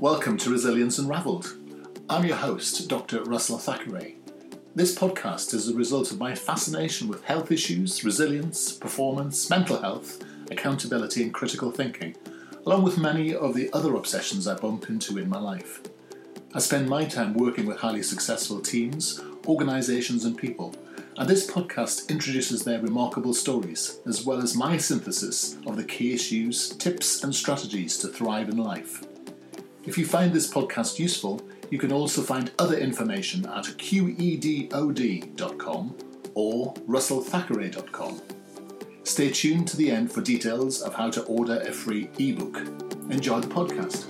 Welcome to Resilience Unraveled. I'm your host, Dr. Russell Thackeray. This podcast is a result of my fascination with health issues, resilience, performance, mental health, accountability, and critical thinking, along with many of the other obsessions I bump into in my life. I spend my time working with highly successful teams, organisations, and people, and this podcast introduces their remarkable stories, as well as my synthesis of the key issues, tips, and strategies to thrive in life. If you find this podcast useful, you can also find other information at qedod.com or russellthackeray.com. Stay tuned to the end for details of how to order a free ebook. Enjoy the podcast.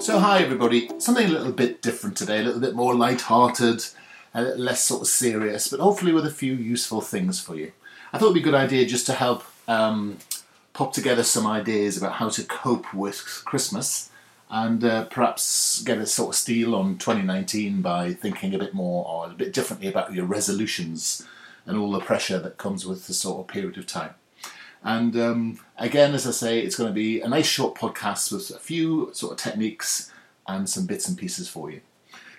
So, hi everybody. Something a little bit different today, a little bit more light-hearted, a little less sort of serious, but hopefully with a few useful things for you. I thought it'd be a good idea just to help um, pop together some ideas about how to cope with Christmas and uh, perhaps get a sort of steal on 2019 by thinking a bit more or a bit differently about your resolutions and all the pressure that comes with this sort of period of time. And um, again, as I say, it's going to be a nice short podcast with a few sort of techniques and some bits and pieces for you.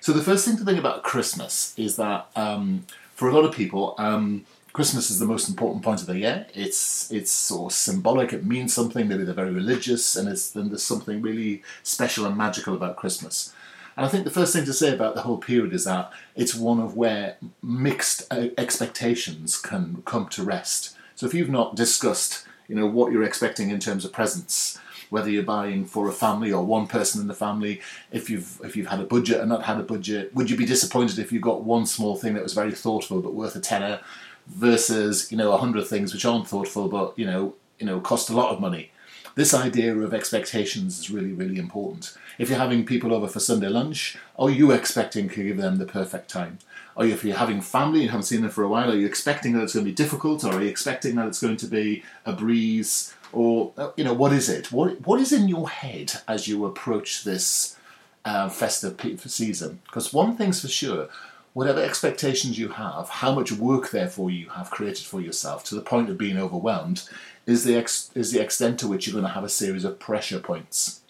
So, the first thing to think about Christmas is that um, for a lot of people, um, Christmas is the most important point of the year. It's it's sort of symbolic. It means something. Maybe they're very religious, and it's, then there's something really special and magical about Christmas. And I think the first thing to say about the whole period is that it's one of where mixed uh, expectations can come to rest. So if you've not discussed, you know, what you're expecting in terms of presents, whether you're buying for a family or one person in the family, if you've if you've had a budget and not had a budget, would you be disappointed if you got one small thing that was very thoughtful but worth a tenner? Versus you know a hundred things which aren't thoughtful but you know you know cost a lot of money. This idea of expectations is really really important. If you're having people over for Sunday lunch, are you expecting to give them the perfect time? Or if you're having family and haven't seen them for a while, are you expecting that it's going to be difficult, or are you expecting that it's going to be a breeze, or uh, you know what is it? What what is in your head as you approach this uh, festive season? Because one thing's for sure, whatever expectations you have, how much work therefore you have created for yourself to the point of being overwhelmed, is the ex- is the extent to which you're going to have a series of pressure points.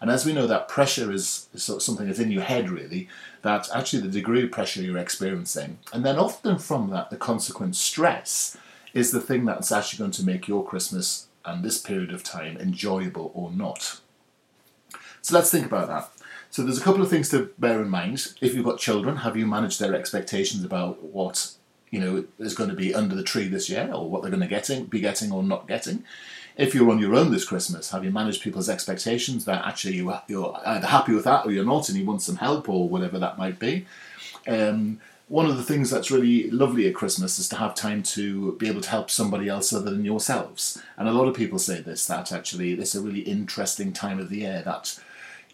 And as we know, that pressure is, is sort of something that's in your head, really, that actually the degree of pressure you're experiencing, and then often from that, the consequent stress is the thing that's actually going to make your Christmas and this period of time enjoyable or not. So let's think about that. So there's a couple of things to bear in mind. If you've got children, have you managed their expectations about what you know is going to be under the tree this year, or what they're going to getting, be getting or not getting? If you're on your own this Christmas, have you managed people's expectations that actually you, you're either happy with that or you're not, and you want some help or whatever that might be? Um, one of the things that's really lovely at Christmas is to have time to be able to help somebody else other than yourselves. And a lot of people say this that actually it's a really interesting time of the year that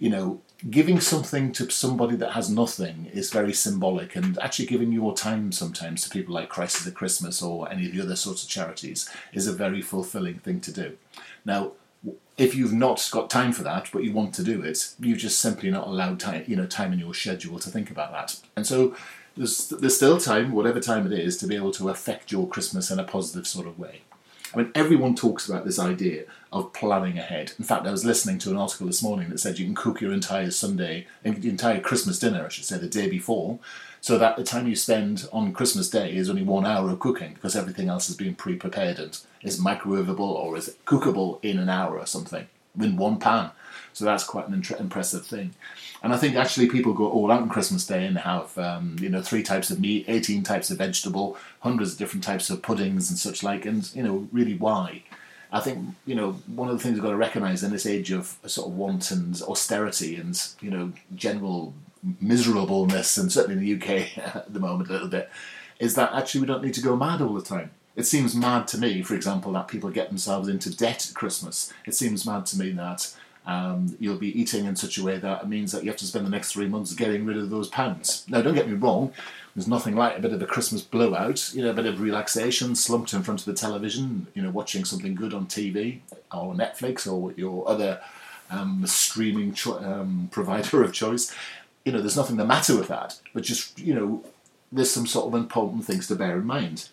you know giving something to somebody that has nothing is very symbolic and actually giving your time sometimes to people like Crisis at Christmas or any of the other sorts of charities is a very fulfilling thing to do. Now, if you've not got time for that, but you want to do it, you just simply not allowed time, you know, time in your schedule to think about that. And so there's, there's still time, whatever time it is, to be able to affect your Christmas in a positive sort of way. I mean, everyone talks about this idea of planning ahead. In fact, I was listening to an article this morning that said you can cook your entire Sunday, entire Christmas dinner, I should say, the day before, so that the time you spend on Christmas Day is only one hour of cooking because everything else has been pre-prepared and is microwavable or is cookable in an hour or something in one pan. So that's quite an impressive thing. And I think actually people go all out on Christmas Day and have um, you know three types of meat, eighteen types of vegetable, hundreds of different types of puddings and such like. And you know really why? I think you know one of the things we've got to recognise in this age of sort of want and austerity and you know general miserableness, and certainly in the UK at the moment a little bit, is that actually we don't need to go mad all the time. It seems mad to me, for example, that people get themselves into debt at Christmas. It seems mad to me that um, you'll be eating in such a way that it means that you have to spend the next three months getting rid of those pounds. Now, don't get me wrong, there's nothing like a bit of a Christmas blowout, you know, a bit of relaxation, slumped in front of the television, you know, watching something good on TV or Netflix or your other um, streaming cho- um, provider of choice. You know, there's nothing the matter with that, but just, you know, there's some sort of important things to bear in mind.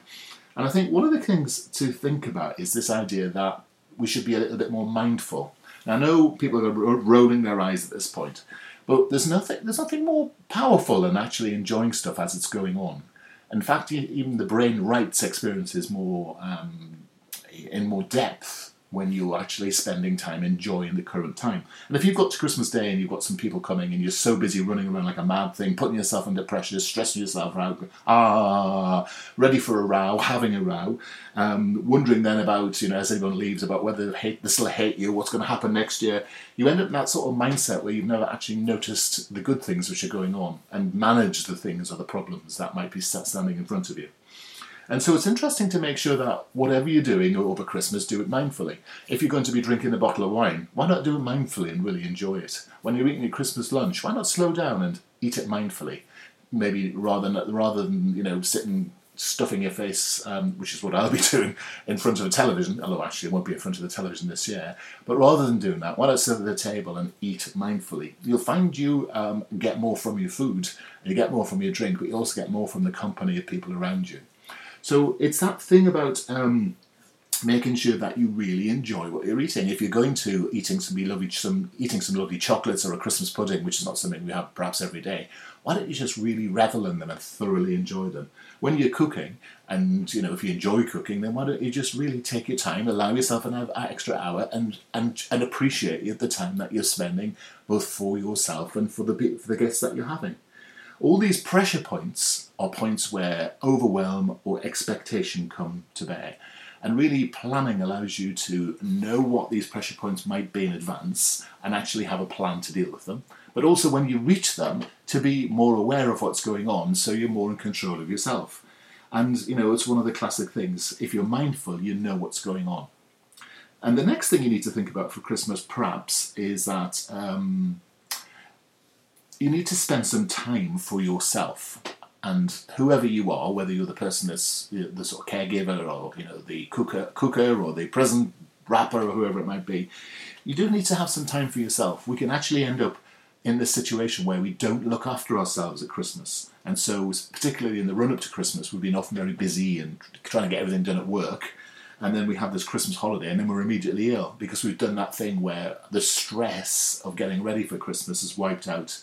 And I think one of the things to think about is this idea that we should be a little bit more mindful I know people are rolling their eyes at this point, but there's nothing there's nothing more powerful than actually enjoying stuff as it's going on. In fact, even the brain writes experiences more um, in more depth when you're actually spending time enjoying the current time. And if you've got to Christmas Day and you've got some people coming and you're so busy running around like a mad thing, putting yourself under pressure, stressing yourself out, ah, ready for a row, having a row, um, wondering then about, you know, as everyone leaves, about whether this will hate you, what's going to happen next year, you end up in that sort of mindset where you've never actually noticed the good things which are going on and managed the things or the problems that might be standing in front of you. And so it's interesting to make sure that whatever you're doing over Christmas, do it mindfully. If you're going to be drinking a bottle of wine, why not do it mindfully and really enjoy it? When you're eating your Christmas lunch, why not slow down and eat it mindfully? Maybe rather than rather than you know sitting stuffing your face, um, which is what I'll be doing in front of a television. Although actually, it won't be in front of the television this year. But rather than doing that, why not sit at the table and eat mindfully? You'll find you um, get more from your food, you get more from your drink, but you also get more from the company of people around you. So it's that thing about um, making sure that you really enjoy what you're eating. If you're going to eating some lovely some eating some lovely chocolates or a Christmas pudding, which is not something we have perhaps every day, why don't you just really revel in them and thoroughly enjoy them? When you're cooking, and you know if you enjoy cooking, then why don't you just really take your time, allow yourself an extra hour, and and and appreciate the time that you're spending both for yourself and for the for the guests that you're having. All these pressure points are points where overwhelm or expectation come to bear. And really, planning allows you to know what these pressure points might be in advance and actually have a plan to deal with them. But also, when you reach them, to be more aware of what's going on so you're more in control of yourself. And, you know, it's one of the classic things. If you're mindful, you know what's going on. And the next thing you need to think about for Christmas, perhaps, is that um, you need to spend some time for yourself and whoever you are, whether you're the person that's you know, the sort of caregiver or you know the cooker, cooker or the present wrapper or whoever it might be, you do need to have some time for yourself. We can actually end up in this situation where we don't look after ourselves at Christmas, and so particularly in the run up to Christmas, we've been often very busy and trying to get everything done at work. And then we have this Christmas holiday, and then we're immediately ill because we've done that thing where the stress of getting ready for Christmas has wiped out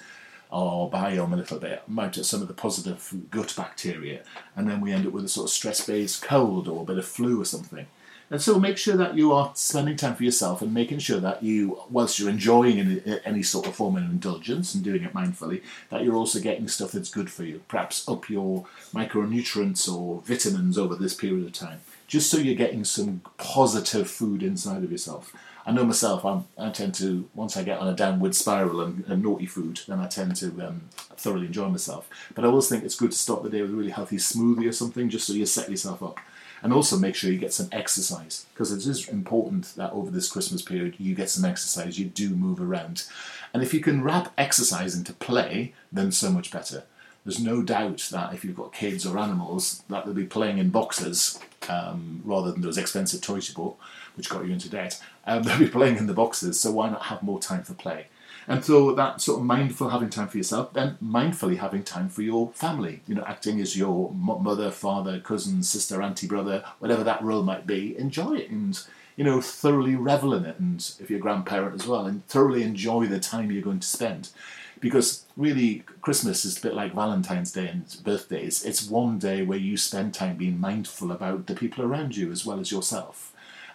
our biome a little bit, might some of the positive gut bacteria, and then we end up with a sort of stress-based cold or a bit of flu or something. And so make sure that you are spending time for yourself and making sure that you, whilst you're enjoying any, any sort of form of indulgence and doing it mindfully, that you're also getting stuff that's good for you. Perhaps up your micronutrients or vitamins over this period of time, just so you're getting some positive food inside of yourself. I know myself, I'm, i tend to, once I get on a downward spiral and, and naughty food, then I tend to um, thoroughly enjoy myself. But I always think it's good to start the day with a really healthy smoothie or something, just so you set yourself up. And also make sure you get some exercise, because it is important that over this Christmas period you get some exercise, you do move around. And if you can wrap exercise into play, then so much better there's no doubt that if you've got kids or animals, that they'll be playing in boxes um, rather than those expensive toys you bought, which got you into debt. Um, they'll be playing in the boxes, so why not have more time for play? And so that sort of mindful having time for yourself, then mindfully having time for your family. You know, acting as your mother, father, cousin, sister, auntie, brother, whatever that role might be. Enjoy it and you know thoroughly revel in it. And if you're a grandparent as well, and thoroughly enjoy the time you're going to spend because really Christmas is a bit like Valentine's Day and birthdays. It's one day where you spend time being mindful about the people around you as well as yourself.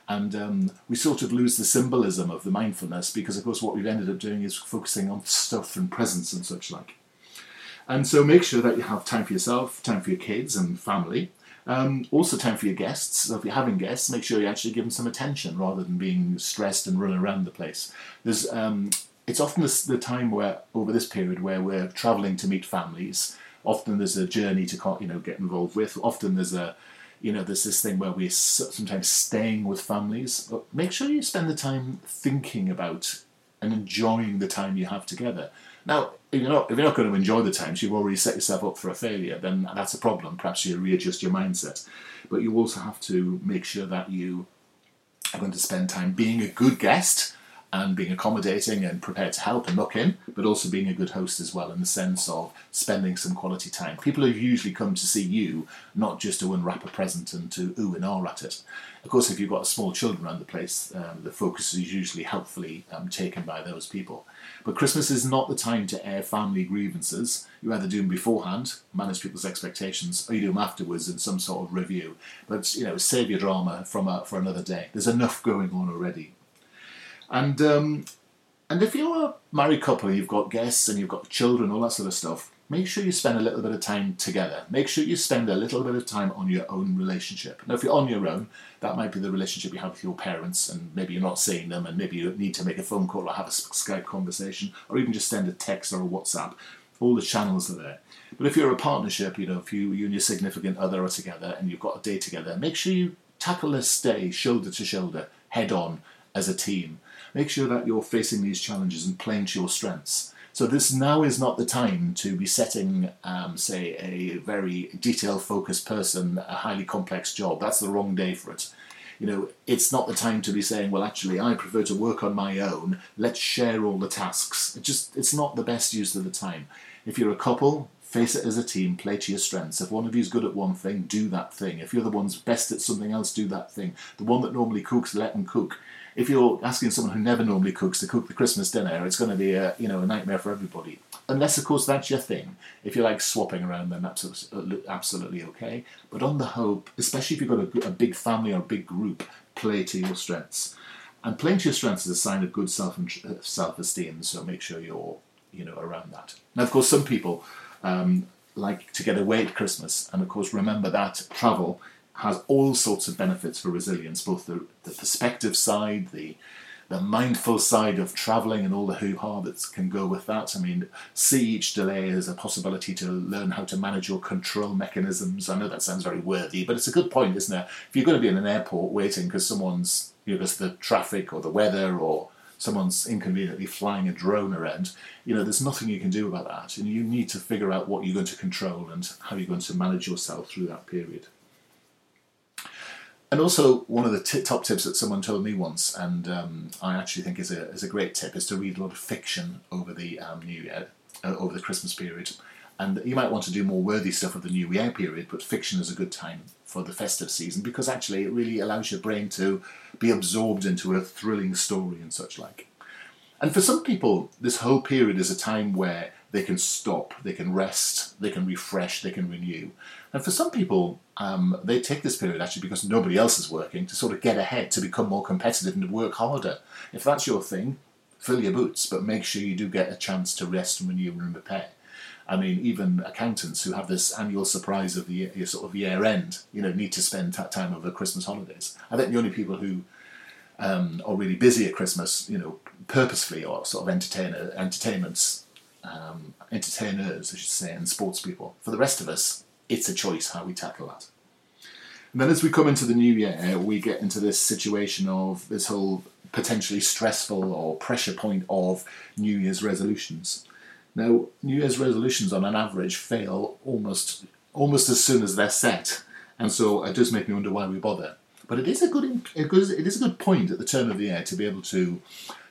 And um, we sort of lose the symbolism of the mindfulness because, of course, what we've ended up doing is focusing on stuff and presents and such like. And so make sure that you have time for yourself, time for your kids and family. Um, also, time for your guests. So if you're having guests, make sure you actually give them some attention rather than being stressed and running around the place. There's um, it's often the, the time where over this period where we're travelling to meet families. Often there's a journey to you know get involved with. Often there's a you know there's this thing where we're sometimes staying with families. But make sure you spend the time thinking about and enjoying the time you have together. Now, if you're not if you're not going to enjoy the time, so you've already set yourself up for a failure. Then that's a problem. Perhaps you readjust your mindset. But you also have to make sure that you are going to spend time being a good guest and being accommodating and prepared to help and look in, but also being a good host as well in the sense of spending some quality time. People have usually come to see you, not just to unwrap a present and to ooh and ah at it. Of course, if you've got small children around the place, um, the focus is usually helpfully um, taken by those people. But Christmas is not the time to air family grievances. You either do them beforehand, manage people's expectations, or you do them afterwards in some sort of review. But you know, save your drama from a, for another day. There's enough going on already. And um, and if you're a married couple, you've got guests and you've got children, all that sort of stuff make sure you spend a little bit of time together. Make sure you spend a little bit of time on your own relationship. Now, if you're on your own, that might be the relationship you have with your parents, and maybe you're not seeing them, and maybe you need to make a phone call or have a Skype conversation, or even just send a text or a WhatsApp. All the channels are there. But if you're a partnership, you know, if you, you and your significant other are together and you've got a day together, make sure you tackle this day shoulder to shoulder, head on, as a team. Make sure that you're facing these challenges and playing to your strengths so this now is not the time to be setting, um, say, a very detail-focused person a highly complex job. That's the wrong day for it. You know, it's not the time to be saying, well, actually, I prefer to work on my own. Let's share all the tasks. It just, it's not the best use of the time. If you're a couple, face it as a team, play to your strengths. If one of you's good at one thing, do that thing. If you're the one's best at something else, do that thing. The one that normally cooks, let them cook if you're asking someone who never normally cooks to cook the Christmas dinner, it's going to be a you know a nightmare for everybody. Unless, of course, that's your thing. If you like swapping around, then that's absolutely okay. But on the whole, especially if you've got a, a big family or a big group, play to your strengths. And playing to your strengths is a sign of good self uh, self esteem. So make sure you're you know around that. Now, of course, some people um, like to get away at Christmas, and of course, remember that travel has all sorts of benefits for resilience, both the, the perspective side, the the mindful side of traveling and all the hoo-ha that can go with that. I mean, see each delay as a possibility to learn how to manage your control mechanisms. I know that sounds very worthy, but it's a good point, isn't it? If you're going to be in an airport waiting because someone's, you know, because the traffic or the weather or someone's inconveniently flying a drone around, you know, there's nothing you can do about that. And you need to figure out what you're going to control and how you're going to manage yourself through that period. And also, one of the t- top tips that someone told me once, and um, I actually think is a, is a great tip, is to read a lot of fiction over the um, New Year, uh, over the Christmas period. And you might want to do more worthy stuff of the New Year period, but fiction is a good time for the festive season because actually it really allows your brain to be absorbed into a thrilling story and such like. And for some people, this whole period is a time where they can stop, they can rest, they can refresh, they can renew. And for some people, um, they take this period actually because nobody else is working to sort of get ahead, to become more competitive and to work harder. If that's your thing, fill your boots, but make sure you do get a chance to rest and renew and repair. I mean, even accountants who have this annual surprise of the year, sort of year end, you know, need to spend that time over Christmas holidays. I think the only people who um, are really busy at Christmas, you know, purposefully or sort of entertainer, entertainments, um, entertainers, I should say, and sports people. For the rest of us, it's a choice how we tackle that. And then as we come into the new year, we get into this situation of this whole potentially stressful or pressure point of New Year's resolutions. Now, New Year's resolutions on an average fail almost almost as soon as they're set, and so it does make me wonder why we bother. But it is a good it is a good point at the turn of the year to be able to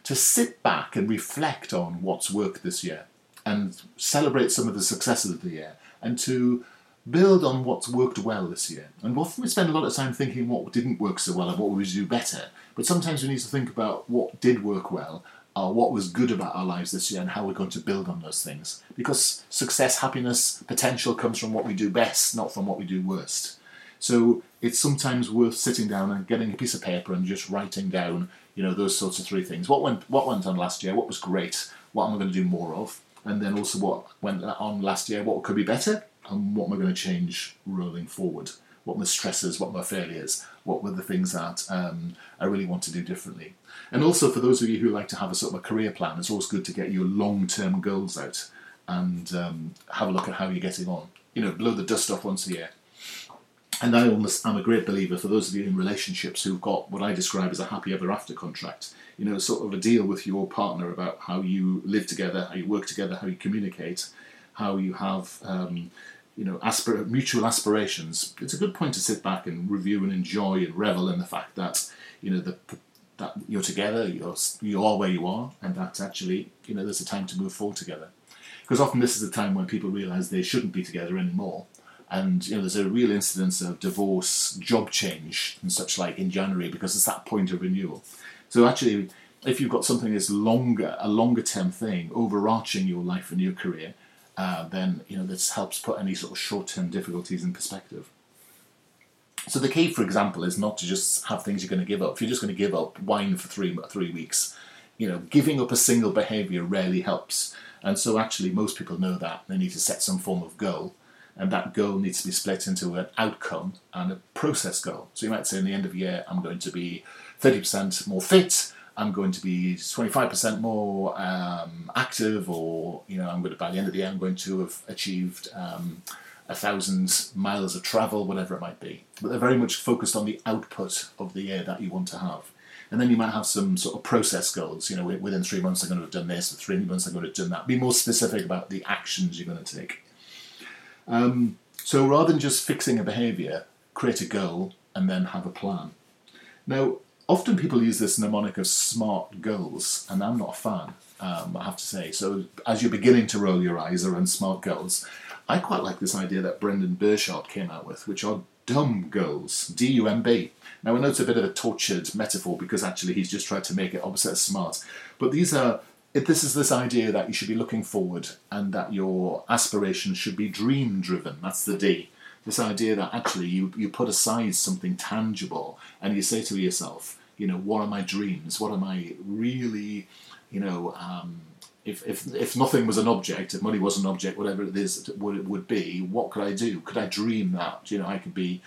to sit back and reflect on what's worked this year and celebrate some of the successes of the year and to build on what's worked well this year. And often we spend a lot of time thinking what didn't work so well and what we do better. But sometimes we need to think about what did work well, or what was good about our lives this year, and how we're going to build on those things. Because success, happiness, potential comes from what we do best, not from what we do worst. So it's sometimes worth sitting down and getting a piece of paper and just writing down, you know, those sorts of three things. What went what went on last year? What was great? What am I going to do more of? And then also what went on last year? What could be better? and what am I going to change rolling forward? What were my stresses? What were my failures? What were the things that um, I really want to do differently? And also for those of you who like to have a sort of a career plan, it's always good to get your long-term goals out and um, have a look at how you're getting on. You know, blow the dust off once a year. And I almost am a great believer for those of you in relationships who've got what I describe as a happy ever after contract. You know, sort of a deal with your partner about how you live together, how you work together, how you communicate, how you have um, you know aspir- mutual aspirations. It's a good point to sit back and review and enjoy and revel in the fact that you know the that you're together, you're you are where you are, and that actually you know there's a time to move forward together. Because often this is the time when people realise they shouldn't be together anymore, and you know there's a real incidence of divorce, job change, and such like in January because it's that point of renewal. So actually, if you've got something that's longer, a longer term thing, overarching your life and your career, uh, then you know this helps put any sort of short term difficulties in perspective. So the key, for example, is not to just have things you're going to give up. If you're just going to give up wine for three three weeks, you know, giving up a single behaviour rarely helps. And so actually, most people know that they need to set some form of goal, and that goal needs to be split into an outcome and a process goal. So you might say, in the end of the year, I'm going to be 30% more fit. I'm going to be 25% more um, active, or you know, I'm going to by the end of the year, I'm going to have achieved. Um, a thousand miles of travel, whatever it might be. But they're very much focused on the output of the year that you want to have. And then you might have some sort of process goals. You know, within three months, I'm going to have done this. Within three months, I'm going to have done that. Be more specific about the actions you're going to take. Um, so rather than just fixing a behaviour, create a goal and then have a plan. Now, often people use this mnemonic of smart goals, and I'm not a fan, um, I have to say. So as you're beginning to roll your eyes around smart goals, I quite like this idea that Brendan Burchard came out with, which are dumb goals, D-U-M-B. Now I know it's a bit of a tortured metaphor because actually he's just tried to make it opposite smart, but these are this is this idea that you should be looking forward and that your aspirations should be dream driven. That's the D. This idea that actually you, you put aside something tangible and you say to yourself, you know, what are my dreams? What am I really, you know, um, if, if, if nothing was an object, if money was an object, whatever it is what it would be, what could I do? Could I dream that? You know, I could be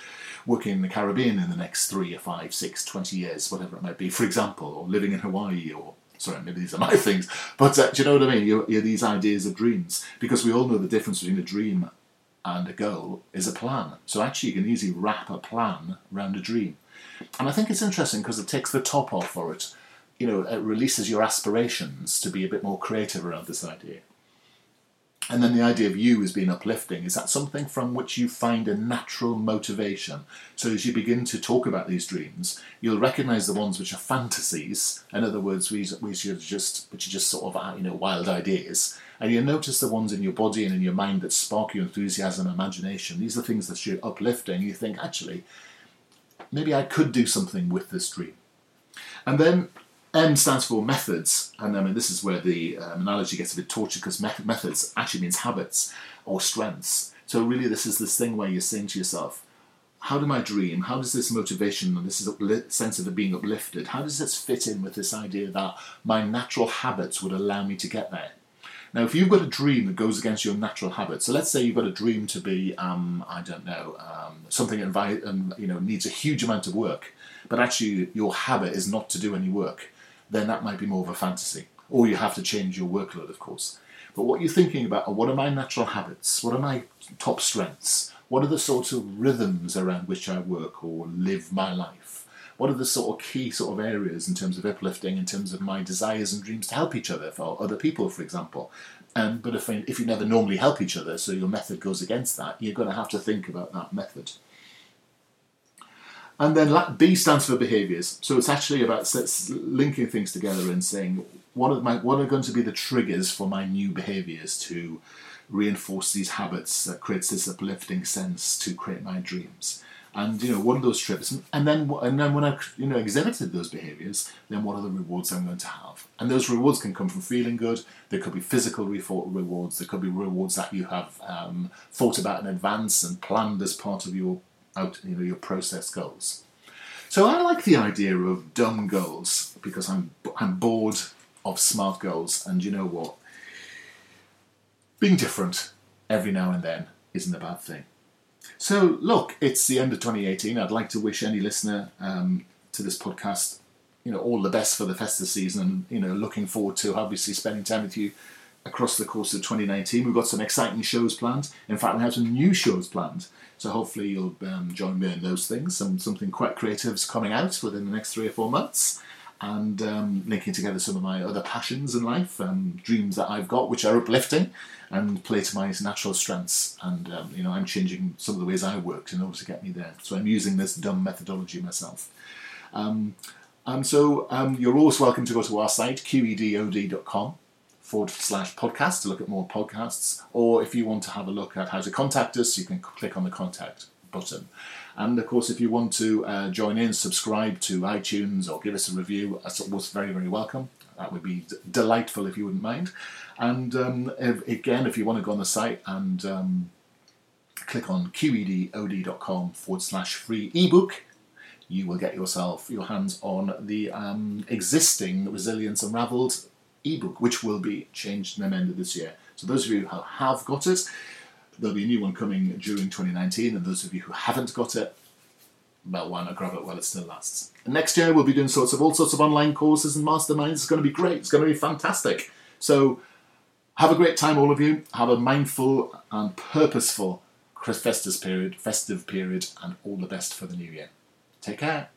working in the Caribbean in the next three or five, six, twenty years, whatever it might be, for example, or living in Hawaii, or sorry, maybe these are my things, but uh, do you know what I mean? You're, you're these ideas of dreams, because we all know the difference between a dream and a goal is a plan. So actually, you can easily wrap a plan around a dream. And I think it's interesting because it takes the top off for it you know, it releases your aspirations to be a bit more creative around this idea. And then the idea of you as being uplifting is that something from which you find a natural motivation. So as you begin to talk about these dreams, you'll recognise the ones which are fantasies. In other words, we, we should just which are just sort of you know wild ideas, and you'll notice the ones in your body and in your mind that spark your enthusiasm and imagination. These are things that you're uplifting. You think actually, maybe I could do something with this dream. And then M stands for methods, and I mean this is where the um, analogy gets a bit tortured because me- methods actually means habits or strengths. So really, this is this thing where you're saying to yourself, "How do my dream? How does this motivation and this is sense of being uplifted? How does this fit in with this idea that my natural habits would allow me to get there?" Now, if you've got a dream that goes against your natural habits, so let's say you've got a dream to be, um, I don't know, um, something that um, you know needs a huge amount of work, but actually your habit is not to do any work then that might be more of a fantasy. Or you have to change your workload, of course. But what you're thinking about are what are my natural habits? What are my top strengths? What are the sorts of rhythms around which I work or live my life? What are the sort of key sort of areas in terms of uplifting, in terms of my desires and dreams to help each other, for other people, for example? Um, but if, if you never normally help each other, so your method goes against that, you're going to have to think about that method. And then B stands for behaviours. So it's actually about linking things together and saying what are, my, what are going to be the triggers for my new behaviours to reinforce these habits that creates this uplifting sense to create my dreams. And you know, what are those triggers? And then, and then when I've you know exhibited those behaviours, then what are the rewards I'm going to have? And those rewards can come from feeling good. There could be physical rewards. There could be rewards that you have um, thought about in advance and planned as part of your out you know your process goals. So I like the idea of dumb goals because I'm I'm bored of smart goals, and you know what? Being different every now and then isn't a bad thing. So look, it's the end of 2018. I'd like to wish any listener um, to this podcast, you know, all the best for the festive season, you know, looking forward to obviously spending time with you across the course of 2019. We've got some exciting shows planned. In fact, we have some new shows planned. So hopefully you'll um, join me in those things. Some something quite creative is coming out within the next three or four months, and um, linking together some of my other passions in life, um, dreams that I've got, which are uplifting, and play to my natural strengths. And um, you know, I'm changing some of the ways I worked in order to get me there. So I'm using this dumb methodology myself. Um, Um, so um, you're always welcome to go to our site, qedod.com forward slash podcast to look at more podcasts. Or if you want to have a look at how to contact us, you can click on the contact button. And of course, if you want to uh, join in, subscribe to iTunes or give us a review, that's always very, very welcome. That would be d- delightful if you wouldn't mind. And um, if, again, if you want to go on the site and um, click on qedod.com forward slash free ebook, you will get yourself your hands on the um, existing Resilience Unraveled ebook, which will be changed and amended this year. So those of you who have got it, there'll be a new one coming during 2019, and those of you who haven't got it, well, why not grab it while it still lasts? And next year we'll be doing sorts of all sorts of online courses and masterminds. It's going to be great. It's going to be fantastic. So have a great time, all of you. Have a mindful and purposeful festive period, festive period, and all the best for the new year. Take care.